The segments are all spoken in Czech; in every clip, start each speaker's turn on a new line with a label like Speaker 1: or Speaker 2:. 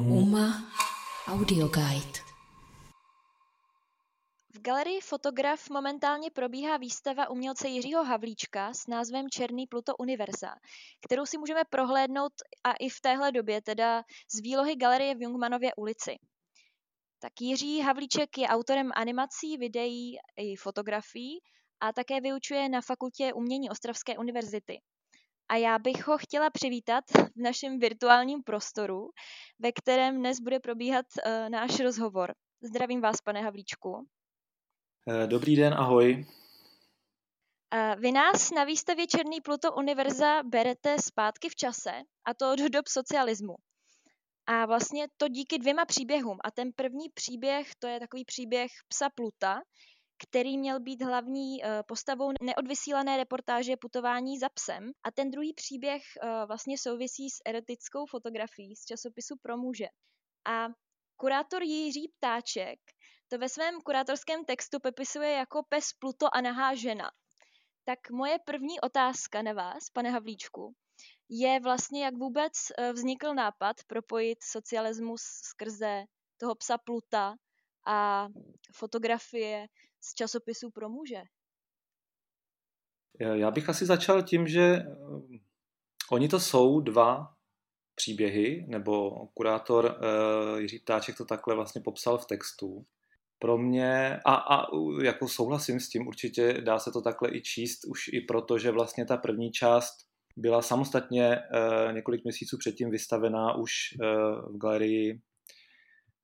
Speaker 1: Uma Audio Guide.
Speaker 2: V galerii Fotograf momentálně probíhá výstava umělce Jiřího Havlíčka s názvem Černý Pluto Univerza, kterou si můžeme prohlédnout a i v téhle době, teda z výlohy galerie v Jungmanově ulici. Tak Jiří Havlíček je autorem animací, videí i fotografií a také vyučuje na fakultě umění Ostravské univerzity. A já bych ho chtěla přivítat v našem virtuálním prostoru, ve kterém dnes bude probíhat uh, náš rozhovor. Zdravím vás, pane Havlíčku.
Speaker 3: Eh, dobrý den, ahoj.
Speaker 2: Vy nás na výstavě Černý Pluto Univerza berete zpátky v čase, a to od dob socialismu. A vlastně to díky dvěma příběhům. A ten první příběh, to je takový příběh psa Pluta, který měl být hlavní eh, postavou neodvysílané reportáže Putování za psem. A ten druhý příběh eh, vlastně souvisí s erotickou fotografií z časopisu Pro muže. A kurátor Jiří Ptáček to ve svém kurátorském textu popisuje jako pes Pluto a nahá žena. Tak moje první otázka na vás, pane Havlíčku, je vlastně, jak vůbec eh, vznikl nápad propojit socialismus skrze toho psa Pluta a fotografie z časopisů pro muže.
Speaker 3: Já bych asi začal tím, že eh, oni to jsou dva příběhy, nebo kurátor uh, Jiří Ptáček to takhle vlastně popsal v textu. Pro mě, a, a jako souhlasím s tím, určitě dá se to takhle i číst, už i proto, že vlastně ta první část byla samostatně uh, několik měsíců předtím vystavená už v galerii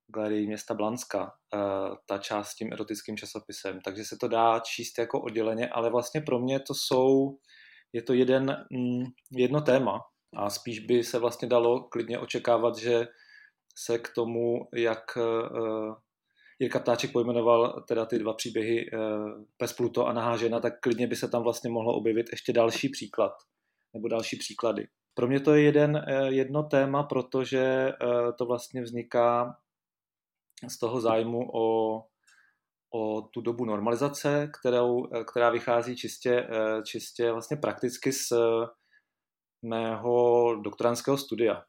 Speaker 3: galerii města Blanska, uh, ta část s tím erotickým časopisem, takže se to dá číst jako odděleně, ale vlastně pro mě to jsou, je to jeden, mm, jedno téma a spíš by se vlastně dalo klidně očekávat, že se k tomu, jak uh, Jirka Ptáček pojmenoval teda ty dva příběhy uh, Pes Pluto a Nahá žena, tak klidně by se tam vlastně mohlo objevit ještě další příklad nebo další příklady. Pro mě to je jeden, jedno téma, protože to vlastně vzniká z toho zájmu o, o tu dobu normalizace, kterou, která vychází čistě, čistě vlastně prakticky z mého doktorantského studia,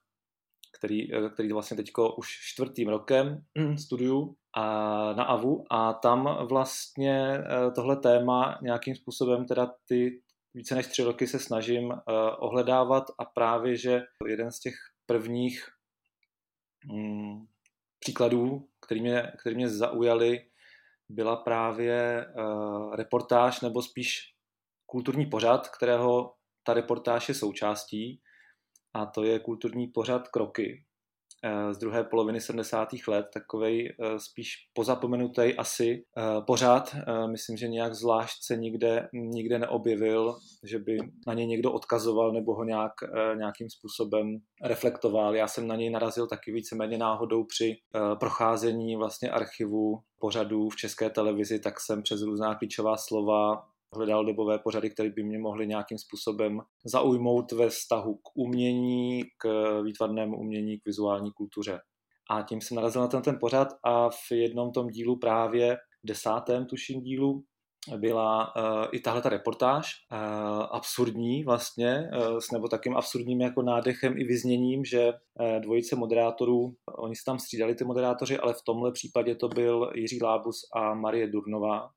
Speaker 3: který, který vlastně teď už čtvrtým rokem studuju a na AVU a tam vlastně tohle téma nějakým způsobem teda ty více než tři roky se snažím ohledávat a právě, že jeden z těch prvních mm, příkladů, který mě, který mě zaujaly, byla právě uh, reportáž nebo spíš kulturní pořad, kterého ta reportáž je součástí a to je kulturní pořad Kroky, z druhé poloviny 70. let, takovej eh, spíš pozapomenutý asi eh, pořád. Myslím, že nějak zvlášť se nikde, nikde neobjevil, že by na něj někdo odkazoval nebo ho nějak, nějakým způsobem reflektoval. Já jsem na něj narazil taky víceméně náhodou při procházení vlastně archivu pořadů v české televizi, tak jsem přes různá klíčová slova hledal dobové pořady, které by mě mohly nějakým způsobem zaujmout ve vztahu k umění, k výtvarnému umění, k vizuální kultuře. A tím jsem narazil na ten, ten pořad a v jednom tom dílu právě, v desátém tuším dílu, byla uh, i tahle ta reportáž, uh, absurdní vlastně, uh, s nebo takým absurdním jako nádechem i vyzněním, že uh, dvojice moderátorů, oni se tam střídali ty moderátoři, ale v tomhle případě to byl Jiří Lábus a Marie Durnová,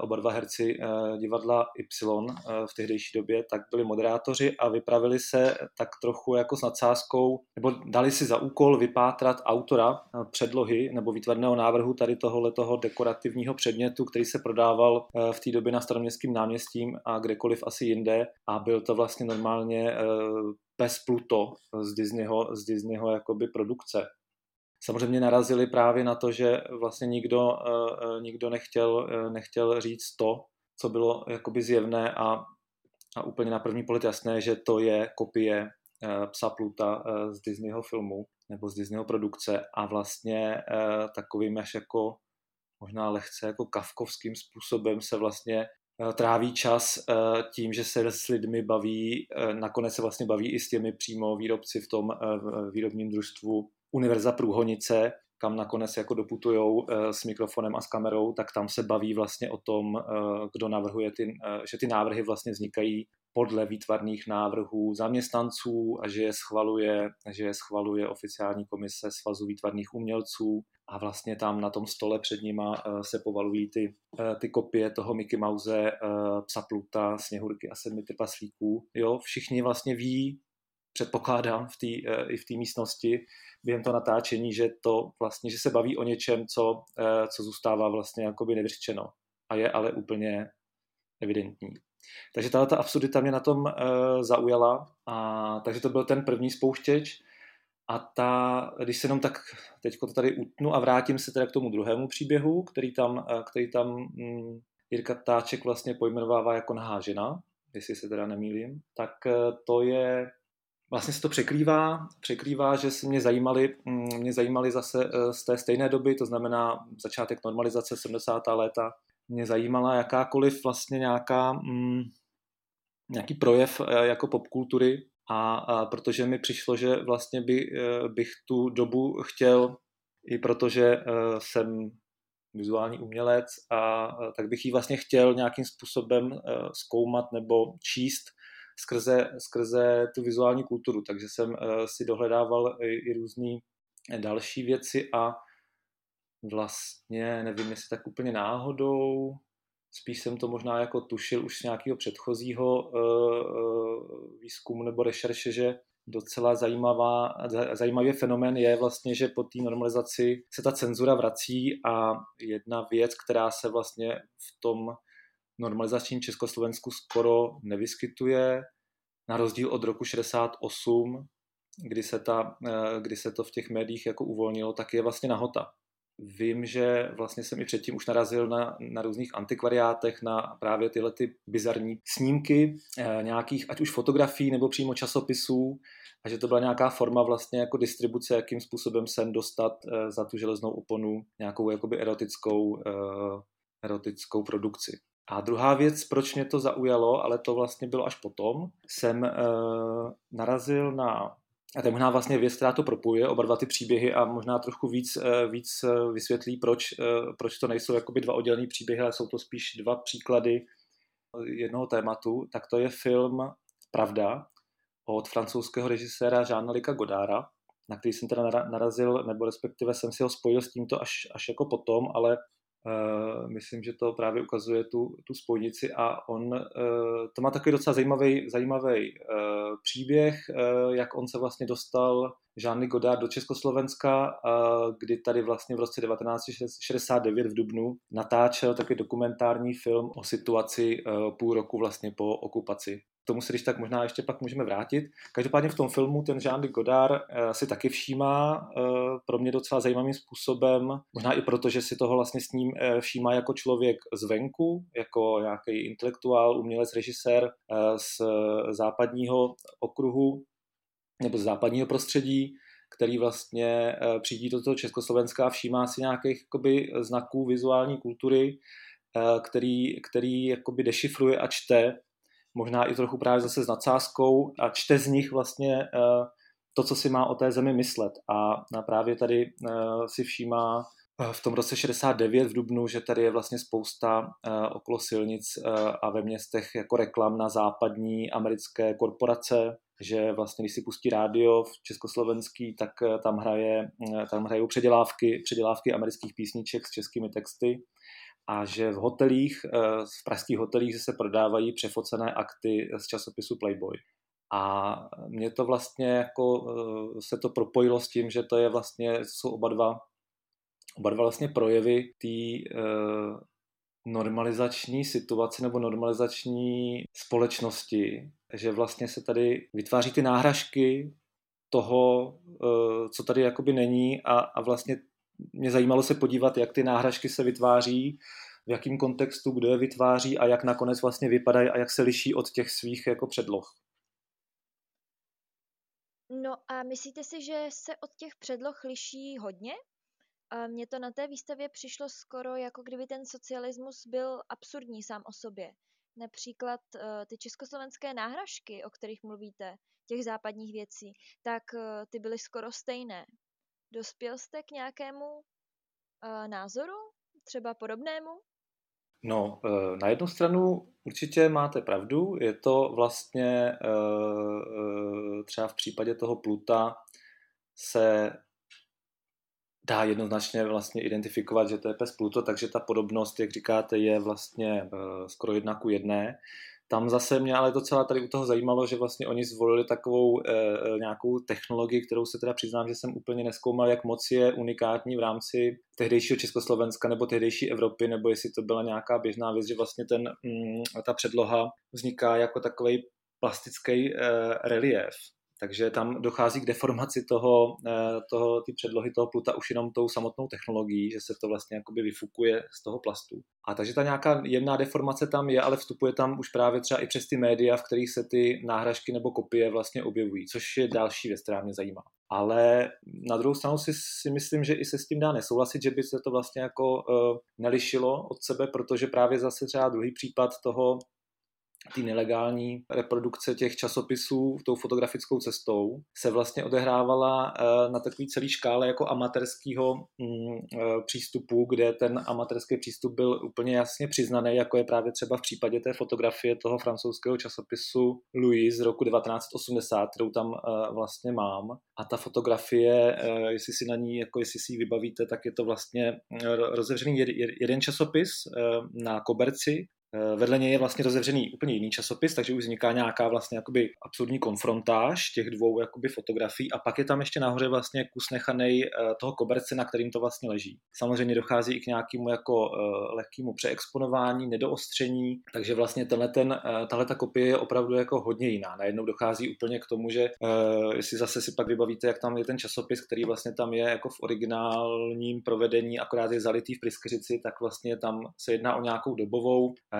Speaker 3: oba dva herci eh, divadla Y eh, v tehdejší době, tak byli moderátoři a vypravili se tak trochu jako s nadsázkou, nebo dali si za úkol vypátrat autora předlohy nebo výtvarného návrhu tady tohohle toho dekorativního předmětu, který se prodával v té době na staroměstském náměstím a kdekoliv asi jinde. A byl to vlastně normálně pes Pluto z Disneyho, z Disneyho jakoby produkce samozřejmě narazili právě na to, že vlastně nikdo, eh, eh, nikdo nechtěl, eh, nechtěl říct to, co bylo jakoby zjevné a, a úplně na první pohled jasné, že to je kopie Psa Pluta z Disneyho filmu nebo z Disneyho produkce a vlastně takovým až jako možná lehce jako kavkovským způsobem se vlastně tráví čas tím, že se s lidmi baví, nakonec se vlastně baví i s těmi přímo výrobci v tom výrobním družstvu Univerza Průhonice, kam nakonec jako doputujou eh, s mikrofonem a s kamerou, tak tam se baví vlastně o tom, eh, kdo navrhuje ty, eh, že ty návrhy vlastně vznikají podle výtvarných návrhů zaměstnanců a že je schvaluje, že je schvaluje oficiální komise Svazu výtvarných umělců a vlastně tam na tom stole před nima se povalují ty, ty kopie toho Mickey Mouse, Psa Pluta, Sněhurky a sedmi trpaslíků. Jo, všichni vlastně ví, předpokládám v té i v té místnosti během toho natáčení, že to vlastně, že se baví o něčem, co, co zůstává vlastně jakoby nevyřčeno a je ale úplně evidentní. Takže tato absurdita mě na tom uh, zaujala, a, takže to byl ten první spouštěč. A ta, když se jenom tak teď to tady utnu a vrátím se teda k tomu druhému příběhu, který tam, který tam um, Jirka Táček vlastně pojmenovává jako nahá žena, jestli se teda nemýlím, tak to je vlastně se to překrývá, překrývá, že se mě zajímali, mm, mě zajímali zase z té stejné doby, to znamená začátek normalizace 70. léta, mě zajímala jakákoliv vlastně nějaká, mm, nějaký projev eh, jako popkultury, a, a protože mi přišlo, že vlastně by, eh, bych tu dobu chtěl, i protože jsem vizuální umělec, a tak bych ji vlastně chtěl nějakým způsobem zkoumat nebo číst skrze, skrze tu vizuální kulturu. Takže jsem uh, si dohledával i, i různé další věci a vlastně, nevím, jestli tak úplně náhodou, spíš jsem to možná jako tušil už z nějakého předchozího uh, výzkumu nebo rešerše, že docela zajímavá, zajímavý fenomén je vlastně, že po té normalizaci se ta cenzura vrací a jedna věc, která se vlastně v tom normalizačním Československu skoro nevyskytuje, na rozdíl od roku 68, kdy se, ta, eh, kdy se to v těch médiích jako uvolnilo, tak je vlastně nahota. Vím, že vlastně jsem i předtím už narazil na, na různých antikvariátech, na právě tyhle ty bizarní snímky eh, nějakých, ať už fotografií nebo přímo časopisů, a že to byla nějaká forma vlastně jako distribuce, jakým způsobem sem dostat eh, za tu železnou oponu nějakou jakoby erotickou, erotickou produkci. A druhá věc, proč mě to zaujalo, ale to vlastně bylo až potom, jsem eh, narazil na a to je možná vlastně věc, která to propojuje, oba dva ty příběhy a možná trošku víc, eh, víc eh, vysvětlí, proč, proč to nejsou jakoby dva oddělené příběhy, ale jsou to spíš dva příklady jednoho tématu. Tak to je film Pravda od francouzského režiséra Jeana Lika Godára, na který jsem teda narazil, nebo respektive jsem si ho spojil s tímto až, až jako potom, ale myslím, že to právě ukazuje tu, tu spojnici a on uh, to má takový docela zajímavý, zajímavý uh, příběh, jak on se vlastně dostal Jean Godard do Československa, kdy tady vlastně v roce 1969 v Dubnu natáčel takový dokumentární film o situaci půl roku vlastně po okupaci tomu se když tak možná ještě pak můžeme vrátit. Každopádně v tom filmu ten Jean de Godard eh, si taky všímá eh, pro mě docela zajímavým způsobem, možná i proto, že si toho vlastně s ním eh, všímá jako člověk zvenku, jako nějaký intelektuál, umělec, režisér z západního okruhu nebo z západního prostředí, který vlastně přijdí do toho Československa a všímá si nějakých jakoby, znaků vizuální kultury, který, který jakoby dešifruje a čte možná i trochu právě zase s nadsázkou a čte z nich vlastně eh, to, co si má o té zemi myslet. A právě tady eh, si všímá eh, v tom roce 69 v Dubnu, že tady je vlastně spousta okolo silnic a ve městech jako reklam na západní americké korporace, že vlastně když si pustí rádio v československý, tak tam, hraje, tam hrajou předělávky, předělávky amerických písniček s českými texty a že v hotelích, eh, v pražských hotelích se prodávají přefocené akty z časopisu Playboy. A mě to vlastně jako eh, se to propojilo s tím, že to je vlastně, jsou oba dva, oba dva vlastně projevy té eh, normalizační situace nebo normalizační společnosti, že vlastně se tady vytváří ty náhražky toho, co tady jakoby není a, a vlastně mě zajímalo se podívat, jak ty náhražky se vytváří, v jakém kontextu, kdo je vytváří a jak nakonec vlastně vypadají a jak se liší od těch svých jako předloh.
Speaker 2: No a myslíte si, že se od těch předloh liší hodně? Mně to na té výstavě přišlo skoro, jako kdyby ten socialismus byl absurdní sám o sobě. Například uh, ty československé náhražky, o kterých mluvíte, těch západních věcí, tak uh, ty byly skoro stejné. Dospěl jste k nějakému uh, názoru, třeba podobnému?
Speaker 3: No, eh, na jednu stranu určitě máte pravdu, je to vlastně eh, třeba v případě toho Pluta se dá jednoznačně vlastně identifikovat, že to je pes Pluto, takže ta podobnost, jak říkáte, je vlastně skoro jedna ku jedné. Tam zase mě ale docela tady u toho zajímalo, že vlastně oni zvolili takovou e, nějakou technologii, kterou se teda přiznám, že jsem úplně neskoumal, jak moc je unikátní v rámci tehdejšího Československa nebo tehdejší Evropy, nebo jestli to byla nějaká běžná věc, že vlastně ten, mm, ta předloha vzniká jako takový plastický e, relief. Takže tam dochází k deformaci toho, eh, toho, ty předlohy toho pluta už jenom tou samotnou technologií, že se to vlastně jakoby vyfukuje z toho plastu. A takže ta nějaká jemná deformace tam je, ale vstupuje tam už právě třeba i přes ty média, v kterých se ty náhražky nebo kopie vlastně objevují, což je další věc, která mě zajímá. Ale na druhou stranu si, si myslím, že i se s tím dá nesouhlasit, že by se to vlastně jako uh, nelišilo od sebe, protože právě zase třeba druhý případ toho ty nelegální reprodukce těch časopisů tou fotografickou cestou se vlastně odehrávala eh, na takový celý škále jako amatérského mm, eh, přístupu, kde ten amatérský přístup byl úplně jasně přiznaný, jako je právě třeba v případě té fotografie toho francouzského časopisu Louis z roku 1980, kterou tam eh, vlastně mám. A ta fotografie, jestli si na ní, jako jestli si ji vybavíte, tak je to vlastně rozevřený jeden časopis na koberci vedle něj je vlastně rozevřený úplně jiný časopis, takže už vzniká nějaká vlastně jakoby absurdní konfrontáž těch dvou jakoby fotografií a pak je tam ještě nahoře vlastně kus nechanej eh, toho koberce, na kterým to vlastně leží. Samozřejmě dochází i k nějakému jako uh, lehkému přeexponování, nedoostření, takže vlastně tenhle ten, tahle ta kopie je opravdu jako hodně jiná. Najednou dochází úplně k tomu, že jestli zase si pak vybavíte, jak tam je ten časopis, který vlastně tam je jako v originálním provedení, akorát je zalitý v pryskyřici, tak vlastně tam se jedná o nějakou dobovou Eh,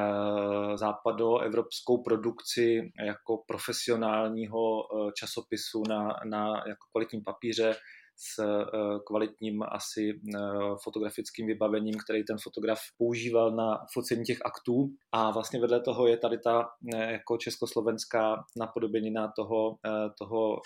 Speaker 3: západoevropskou produkci jako profesionálního eh, časopisu na, na jako kvalitním papíře s eh, kvalitním asi fotografickým vybavením, který ten fotograf používal na focení těch aktů. A vlastně vedle toho je tady ta jako československá napodobenina toho, toho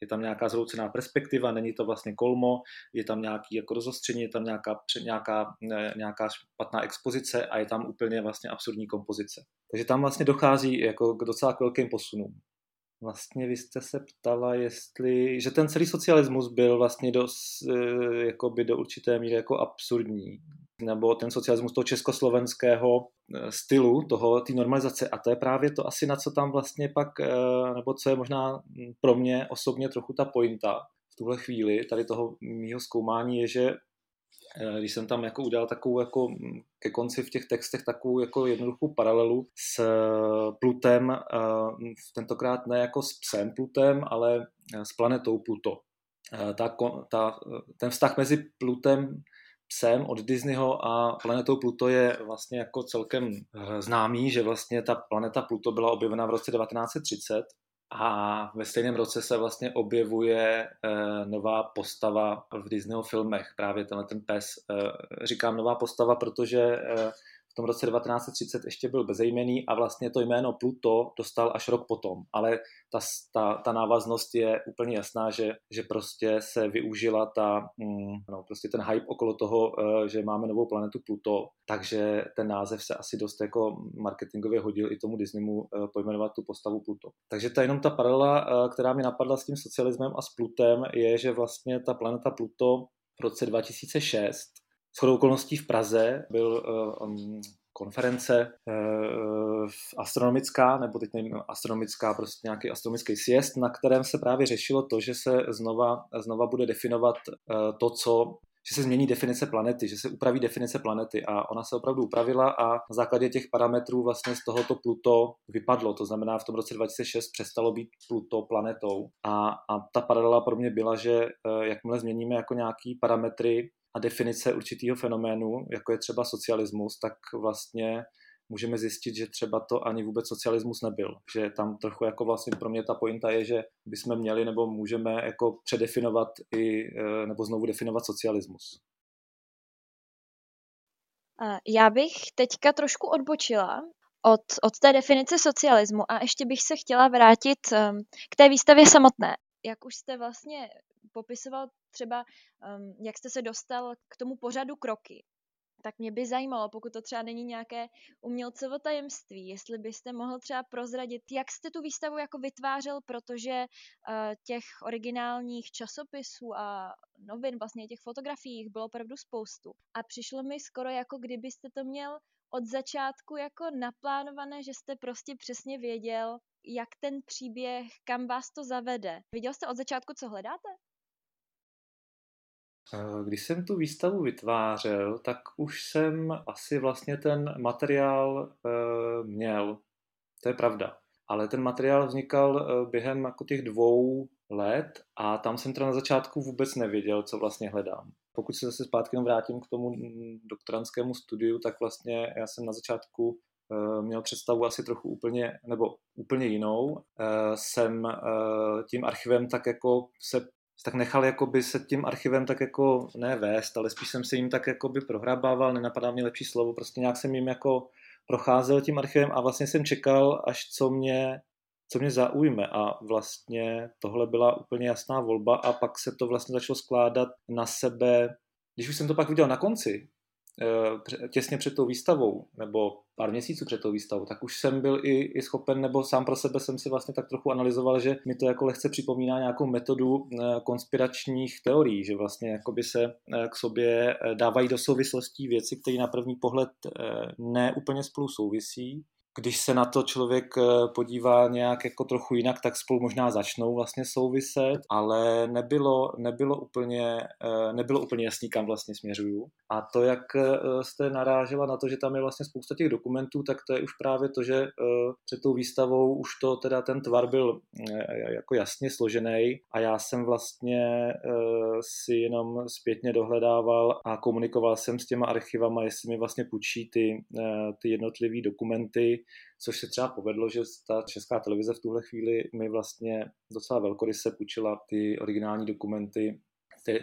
Speaker 3: je tam nějaká zroucená perspektiva, není to vlastně kolmo, je tam nějaký jako rozostření, je tam nějaká, nějaká, nějaká špatná expozice a je tam úplně vlastně absurdní kompozice. Takže tam vlastně dochází jako k docela velkým posunům. Vlastně vy jste se ptala, jestli, že ten celý socialismus byl vlastně jako by do určité míry jako absurdní, nebo ten socialismus toho československého eh, stylu, toho, té normalizace. A to je právě to asi, na co tam vlastně pak, eh, nebo co je možná pro mě osobně trochu ta pointa v tuhle chvíli, tady toho mýho zkoumání, je, že když jsem tam jako udělal takovou jako mm, ke konci v těch textech takovou jako jednoduchou paralelu s eh, Plutem, eh, tentokrát ne jako s psem Plutem, ale s planetou Pluto. Ta, ta, ten vztah mezi Plutem psem od Disneyho a planetou Pluto je vlastně jako celkem známý, že vlastně ta planeta Pluto byla objevena v roce 1930 a ve stejném roce se vlastně objevuje uh, nová postava v Disneyho filmech, právě tenhle ten pes. Uh, říkám nová postava, protože uh, v tom roce 1930 ještě byl bezejmený a vlastně to jméno Pluto dostal až rok potom. Ale ta, ta, ta návaznost je úplně jasná, že, že prostě se využila ta, mm, no, prostě ten hype okolo toho, uh, že máme novou planetu Pluto, takže ten název se asi dost jako marketingově hodil i tomu Disneymu uh, pojmenovat tu postavu Pluto. Takže ta jenom ta paralela, uh, která mi napadla s tím socialismem a s Plutem, je, že vlastně ta planeta Pluto v roce 2006 shodou okolností v Praze byl um, konference uh, astronomická, nebo teď nevím, astronomická, prostě nějaký astronomický siest, na kterém se právě řešilo to, že se znova, znova bude definovat uh, to, co že se změní definice planety, že se upraví definice planety a ona se opravdu upravila a na základě těch parametrů vlastně z tohoto Pluto vypadlo. To znamená, v tom roce 2006 přestalo být Pluto planetou a, a ta paralela pro mě byla, že jakmile změníme jako nějaký parametry a definice určitého fenoménu, jako je třeba socialismus, tak vlastně můžeme zjistit, že třeba to ani vůbec socialismus nebyl. Že tam trochu jako vlastně pro mě ta pointa je, že bychom měli nebo můžeme jako předefinovat i, e, nebo znovu definovat socialismus.
Speaker 2: Já bych teďka trošku odbočila od, od té definice socialismu a ještě bych se chtěla vrátit k té výstavě samotné. Jak už jste vlastně popisoval třeba, um, jak jste se dostal k tomu pořadu kroky. tak mě by zajímalo, pokud to třeba není nějaké umělcovo tajemství, jestli byste mohl třeba prozradit, jak jste tu výstavu jako vytvářel, protože uh, těch originálních časopisů a novin, vlastně těch fotografií bylo opravdu spoustu. A přišlo mi skoro jako kdybyste to měl od začátku jako naplánované, že jste prostě přesně věděl, jak ten příběh, kam vás to zavede. Viděl jste od začátku, co hledáte?
Speaker 3: Eh, když jsem tu výstavu vytvářel, tak už jsem asi vlastně ten materiál uh, měl. To je pravda. Ale ten materiál vznikal uh, během jako těch dvou let a tam jsem teda na začátku vůbec nevěděl, co vlastně hledám. Pokud se zase zpátky vrátím k tomu doktorantskému studiu, tak vlastně já jsem na začátku měl představu asi trochu úplně, nebo úplně jinou. Jsem tím archivem tak jako se tak nechal jakoby se tím archivem tak jako ne vést, ale spíš jsem se jim tak jakoby prohrabával, nenapadá mě lepší slovo, prostě nějak jsem jim jako procházel tím archivem a vlastně jsem čekal, až co mě, co mě zaujme. A vlastně tohle byla úplně jasná volba a pak se to vlastně začalo skládat na sebe, když už jsem to pak viděl na konci, těsně před tou výstavou, nebo pár měsíců před tou výstavou, tak už jsem byl i, i schopen, nebo sám pro sebe jsem si vlastně tak trochu analyzoval, že mi to jako lehce připomíná nějakou metodu eh, konspiračních teorií, že vlastně jakoby se eh, k sobě dávají do souvislostí věci, které na první pohled ne úplně spolu souvisí, když se na to člověk eh, podívá nějak jako trochu jinak, tak spolu možná začnou vlastně souviset, ale nebylo, nebylo, úplně, eh, nebylo úplně jasný, kam vlastně směřuju. A to, jak eh, jste narážela na to, že tam je vlastně spousta těch dokumentů, tak to je už právě to, že před tou výstavou už to teda ten tvar byl jako jasně složený a já jsem vlastně si jenom zpětně dohledával a komunikoval jsem s těma archivama, jestli mi vlastně půjčí ty, ty jednotlivé dokumenty, což se třeba povedlo, že ta česká televize v tuhle chvíli mi vlastně docela velkoryse půjčila ty originální dokumenty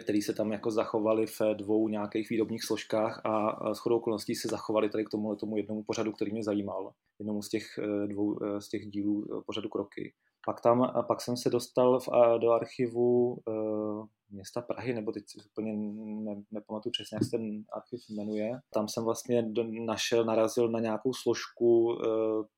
Speaker 3: které se tam jako zachovaly v dvou nějakých výrobních složkách a s chodou okolností se zachovaly tady k tomu, jednomu pořadu, který mě zajímal, jednomu z těch eh, dvou eh, z těch dílů eh, pořadu Kroky. Pak tam, pak jsem se dostal v, do archivu města Prahy, nebo teď úplně ne, nepamatuju přesně, jak se ten archiv jmenuje. Tam jsem vlastně našel, narazil na nějakou složku uh,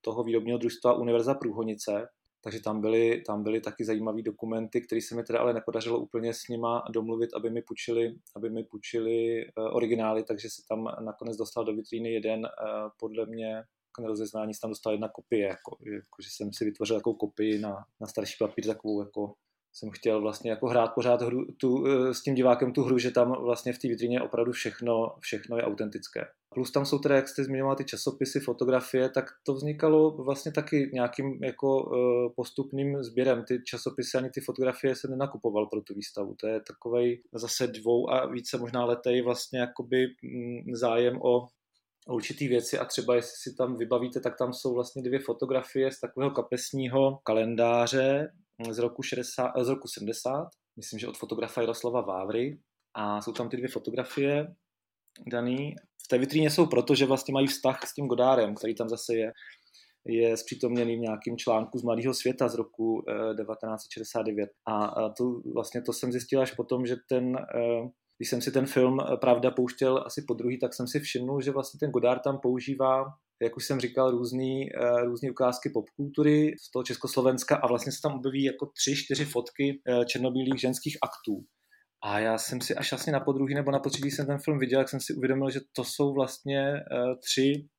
Speaker 3: toho výrobního družstva Univerza Průhonice, takže tam byly, tam byly taky zajímavé dokumenty, které se mi teda ale nepodařilo úplně s nima domluvit, aby mi půjčili, aby mi půjčili uh, originály, takže se tam nakonec dostal do vitríny jeden, uh, podle mě na rozeznání, tam dostal jedna kopie, jako, jako, že jsem si vytvořil takovou kopii na, na starší papír, takovou jako jsem chtěl vlastně jako hrát pořád hru, tu, eh, s tím divákem tu hru, že tam vlastně v té vitrině opravdu všechno, všechno je autentické. Plus tam jsou teda, jak jste zmiňoval, ty časopisy, fotografie, tak to vznikalo vlastně taky nějakým jako uh, postupným sběrem. Ty časopisy ani ty fotografie se nenakupoval pro tu výstavu. To je takovej zase dvou a více možná letej vlastně jakoby mm, zájem o určitý věci a třeba jestli si tam vybavíte, tak tam jsou vlastně dvě fotografie z takového kapesního kalendáře, z roku, 60, z roku 70, myslím, že od fotografa Jaroslava Vávry a jsou tam ty dvě fotografie daný. V té vitríně jsou proto, že vlastně mají vztah s tím Godárem, který tam zase je, je zpřítomněný v nějakým článku z Mladého světa z roku 1969. Eh, a to, vlastně to jsem zjistil až potom, že ten, eh, když jsem si ten film eh, Pravda pouštěl asi po druhý, tak jsem si všimnul, že vlastně ten Godard tam používá jak už jsem říkal, různý, uh, různý ukázky popkultury z toho Československa a vlastně se tam objeví jako tři, čtyři fotky uh, černobílých ženských aktů. A já jsem si až vlastně na podruhý nebo na potřetí jsem ten film viděl, jak jsem si uvědomil, že to jsou vlastně tři Eh,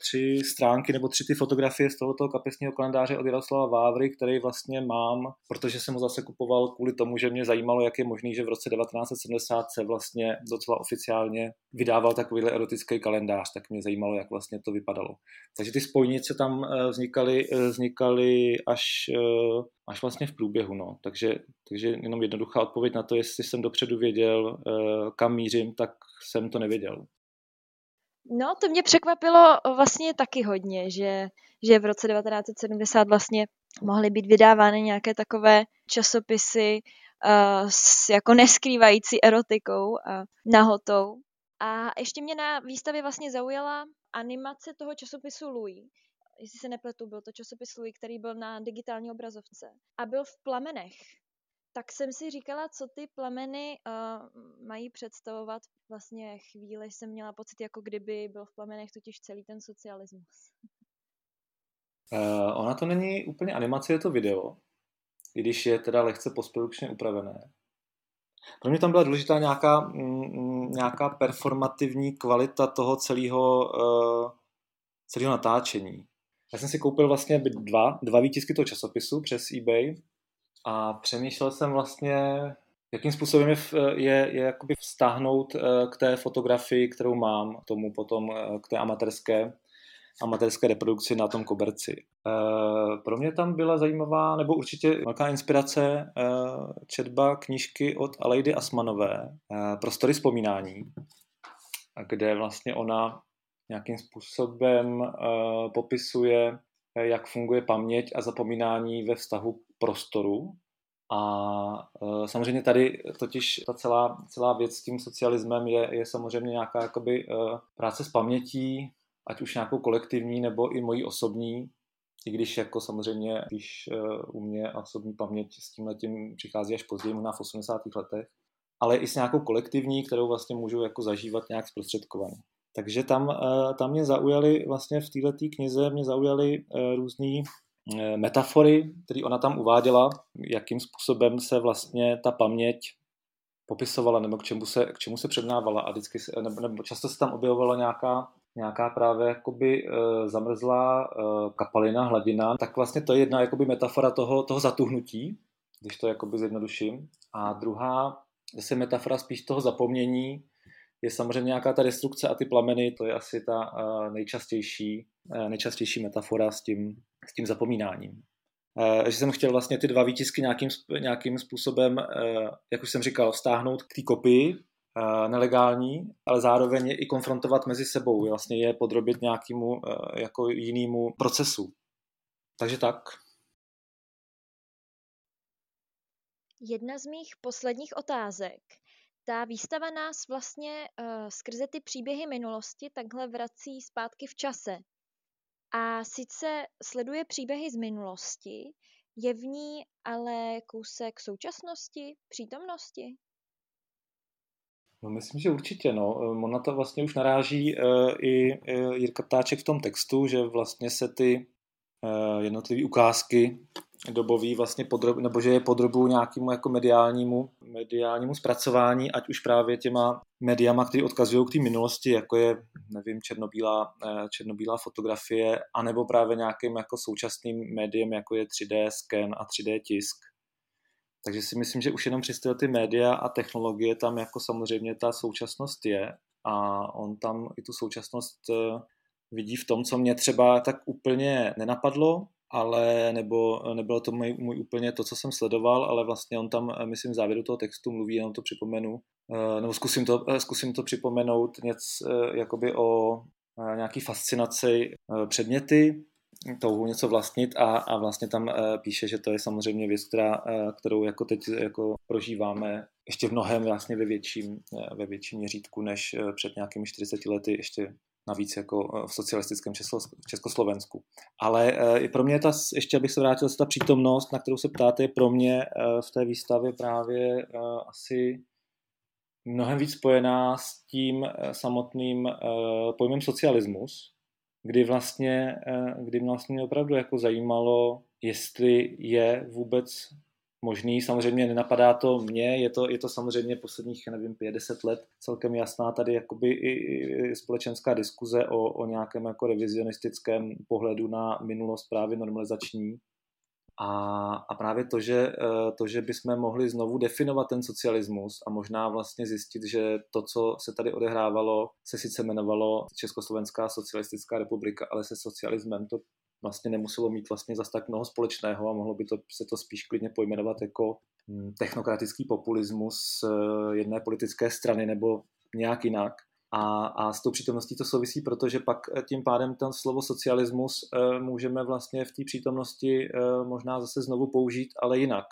Speaker 3: tři stránky nebo tři ty fotografie z tohoto kapesního kalendáře od Jaroslava Vávry, který vlastně mám, protože jsem ho zase kupoval kvůli tomu, že mě zajímalo, jak je možný, že v roce 1970 se vlastně docela oficiálně vydával takovýhle erotický kalendář, tak mě zajímalo, jak vlastně to vypadalo. Takže ty spojnice tam eh, vznikaly, eh, vznikaly až, až vlastně v průběhu. No. Takže, takže jenom jednoduchá odpověď na to, jestli jsem dopředu věděl, kam mířím, tak jsem to nevěděl.
Speaker 2: No, to mě překvapilo vlastně taky hodně, že, že v roce 1970 vlastně mohly být vydávány nějaké takové časopisy uh, s jako neskrývající erotikou a nahotou. A ještě mě na výstavě vlastně zaujala animace toho časopisu Louis. Jestli se nepletu, byl to časopis Louis, který byl na digitální obrazovce. A byl v plamenech tak jsem si říkala, co ty plameny uh, mají představovat. Vlastně chvíli jsem měla pocit, jako kdyby byl v plamenech totiž celý ten socialismus.
Speaker 3: Uh, ona to není úplně animace, je to video, i když je teda lehce postprodukčně upravené. Pro mě tam byla důležitá nějaká, mm, nějaká performativní kvalita toho celého, uh, celého natáčení. Já jsem si koupil vlastně dva, dva výtisky toho časopisu přes eBay a přemýšlel jsem vlastně, jakým způsobem je, je, je jakoby vztáhnout eh, k té fotografii, kterou mám, k tomu potom, eh, k té amatérské, amatérské reprodukci na tom koberci. Eh, pro mě tam byla zajímavá, nebo určitě velká inspirace četba knížky od Aleidy Asmanové, Prostory vzpomínání, kde vlastně ona nějakým způsobem popisuje jak funguje paměť a zapomínání ve vztahu prostoru. A e, samozřejmě tady totiž ta celá, celá věc s tím socialismem je, je samozřejmě nějaká jakoby, e, práce s pamětí, ať už nějakou kolektivní nebo i mojí osobní, i když jako samozřejmě, když e, u mě osobní paměť s tím letím přichází až později, možná v 80. letech, ale i s nějakou kolektivní, kterou vlastně můžu jako zažívat nějak zprostředkovaně. Takže tam, tam mě zaujaly vlastně v této knize mě zaujaly různé metafory, které ona tam uváděla, jakým způsobem se vlastně ta paměť popisovala nebo k čemu se, k čemu se přednávala a vždycky se, nebo, nebo často se tam objevovala nějaká, nějaká právě jakoby e, zamrzlá e, kapalina, hladina, tak vlastně to je jedna jakoby metafora toho, toho zatuhnutí, když to jakoby zjednoduším. A druhá zase metafora spíš toho zapomnění, je samozřejmě nějaká ta destrukce a ty plameny, to je asi ta uh, nejčastější, uh, nejčastější metafora s tím, s tím zapomínáním. Uh, že jsem chtěl vlastně ty dva výtisky nějakým, nějakým způsobem, jak už jsem říkal, stáhnout k té kopii, nelegální, ale zároveň i konfrontovat mezi sebou, vlastně je podrobit nějakému jako jinému procesu. Takže tak.
Speaker 2: Jedna z mých posledních otázek ta výstava nás vlastně uh, skrze ty příběhy minulosti takhle vrací zpátky v čase. A sice sleduje příběhy z minulosti, je v ní ale kousek současnosti, přítomnosti?
Speaker 3: No myslím, že určitě, no. Ona to vlastně už naráží uh, i uh, Jirka Ptáček v tom textu, že vlastně se ty jednotlivé ukázky dobový vlastně podrob, nebo že je podrobu nějakému jako mediálnímu, mediálnímu zpracování, ať už právě těma mediama, které odkazují k té minulosti, jako je, nevím, černobílá, eh, černobílá fotografie, anebo právě nějakým jako současným médiem, jako je 3D scan a 3D tisk. Takže si myslím, že už jenom přes ty média a technologie tam jako samozřejmě ta současnost je a on tam i tu současnost eh, vidí v tom, co mě třeba tak úplně nenapadlo, ale nebo nebylo to můj, můj úplně to, co jsem sledoval, ale vlastně on tam, myslím, v závěru toho textu mluví, jenom to připomenu, eh, nebo zkusím to, eh, zkusím to připomenout něco eh, jakoby o nějaký fascinaci předměty, touhu něco vlastnit a, a vlastně tam píše, že to je samozřejmě věc, která, kterou jako teď jako prožíváme ještě v mnohem vlastně ve větším, ve větším měřítku než před nějakými 40 lety ještě navíc jako eh, v socialistickém Československu. Ale eh, i pro mě ta, ještě abych se vrátil, ta přítomnost, na kterou se ptáte, je pro mě eh, v té výstavě právě asi mnohem víc spojená s tím samotným pojmem socialismus, kdy vlastně, kdy vlastně opravdu jako zajímalo, jestli je vůbec možný. Samozřejmě nenapadá to mě, je to, je to samozřejmě posledních, nevím, 50 let celkem jasná tady jakoby i, společenská diskuze o, o nějakém jako revizionistickém pohledu na minulost právě normalizační. A, a právě to že, eh, to, že bychom mohli znovu definovat ten socialismus a možná vlastně zjistit, že to, co se tady odehrávalo, se sice jmenovalo Československá socialistická republika, ale se socialismem to vlastně nemuselo mít vlastně zas tak mnoho společného a mohlo by to, se to spíš klidně pojmenovat jako hm, technokratický populismus eh, jedné politické strany nebo nějak jinak. A, a s tou přítomností to souvisí, protože pak eh, tím pádem ten slovo socialismus e, můžeme vlastně v té přítomnosti možná zase znovu použít, ale jinak.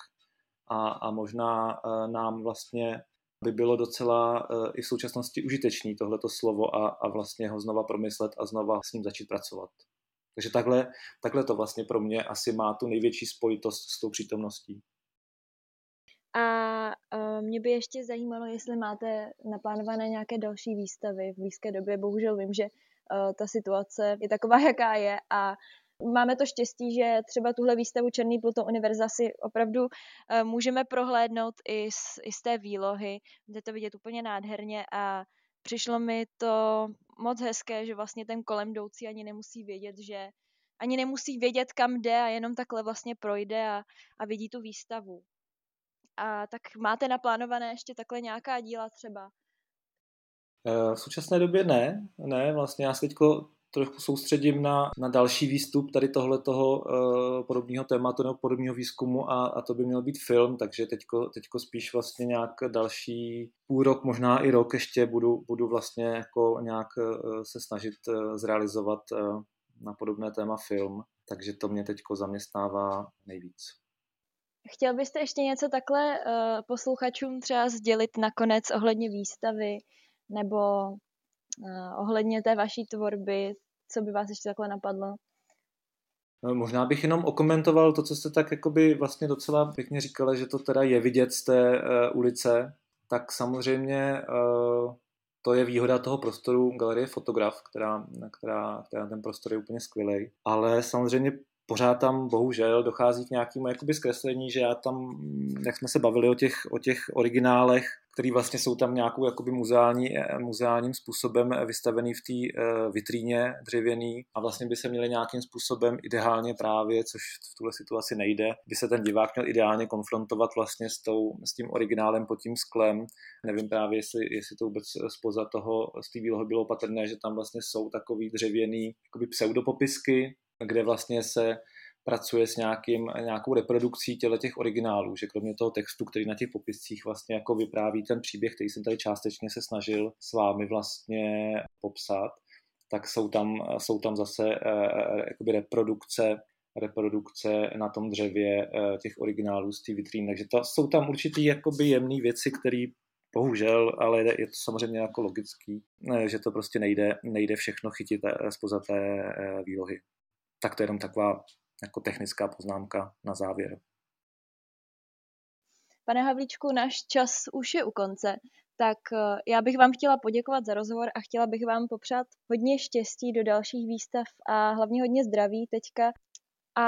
Speaker 3: A, a možná nám vlastně by bylo docela i v současnosti užitečný tohleto slovo a, a vlastně ho znova promyslet a znova s ním začít pracovat. Takže takhle, takhle to vlastně pro mě asi má tu největší spojitost s tou přítomností.
Speaker 2: A uh, mě by ještě zajímalo, jestli máte naplánované nějaké další výstavy v blízké době. Bohužel vím, že uh, ta situace je taková, jaká je a Máme to štěstí, že třeba tuhle výstavu Černý Pluto univerza si opravdu uh, můžeme prohlédnout i z, i z té výlohy, kde to vidět úplně nádherně a přišlo mi to moc hezké, že vlastně ten kolem jdoucí ani nemusí vědět, že ani nemusí vědět, kam jde a jenom takhle vlastně projde a, a vidí tu výstavu. A tak máte naplánované ještě takhle nějaká díla třeba?
Speaker 3: Eh, v současné době ne, ne, vlastně já se teďko trochu soustředím na, na další výstup tady tohle toho uh, podobného tématu nebo podobného výzkumu a, a to by měl být film, takže teďko, teďko spíš vlastně nějak další půl rok, možná i rok ještě budu, budu vlastně jako nějak uh, se snažit uh, zrealizovat uh, na podobné téma film, takže to mě teďko zaměstnává nejvíc.
Speaker 2: Chtěl byste ještě něco takhle uh, posluchačům třeba sdělit nakonec ohledně výstavy nebo uh, ohledně té vaší tvorby, co by vás ještě takhle napadlo?
Speaker 3: No, možná bych jenom okomentoval to, co jste tak jakoby vlastně docela pěkně říkala, že to teda je vidět z té uh, ulice, tak samozřejmě uh, to je výhoda toho prostoru Galerie Fotograf, která, která, která ten prostor je úplně skvělý. Ale samozřejmě pořád tam bohužel dochází k nějakému jakoby zkreslení, že já tam, jak jsme se bavili o těch, o těch originálech, který vlastně jsou tam nějakou jakoby muzeální, eh, muzeálním způsobem vystavený v té uh, vitríně dřevěný a vlastně by se měly nějakým způsobem ideálně právě, což v tuhle situaci nejde, by se ten divák měl ideálně konfrontovat vlastně s, tou, s tím originálem pod tím sklem. Nevím právě, jestli, jestli to vůbec spoza toho, z té výlohy bylo patrné, že tam vlastně jsou takový dřevěný jakoby pseudopopisky, kde vlastně se pracuje s nějakým, nějakou reprodukcí těle těch originálů, že kromě toho textu, který na těch popiscích vlastně jako vypráví ten příběh, který jsem tady částečně se snažil s vámi vlastně popsat, tak jsou tam, jsou tam zase uh, jakoby reprodukce reprodukce na tom dřevě uh, těch originálů z té vitríny. Takže to, jsou tam určitý jakoby jemné věci, které bohužel, ale je to samozřejmě jako logický, že to prostě nejde, nejde všechno chytit spoza té výlohy. Tak to je jenom taková jako technická poznámka na závěr.
Speaker 2: Pane Havlíčku, náš čas už je u konce, tak eh, já bych vám chtěla poděkovat za rozhovor a chtěla bych vám popřát hodně štěstí do dalších výstav a hlavně hodně zdraví teďka. A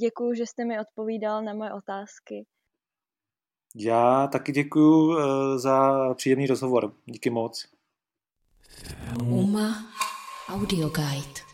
Speaker 2: děkuji, že jste mi odpovídal na moje otázky.
Speaker 3: Já taky děkuji eh, za příjemný rozhovor. Díky moc.
Speaker 1: Uma Audio Guide.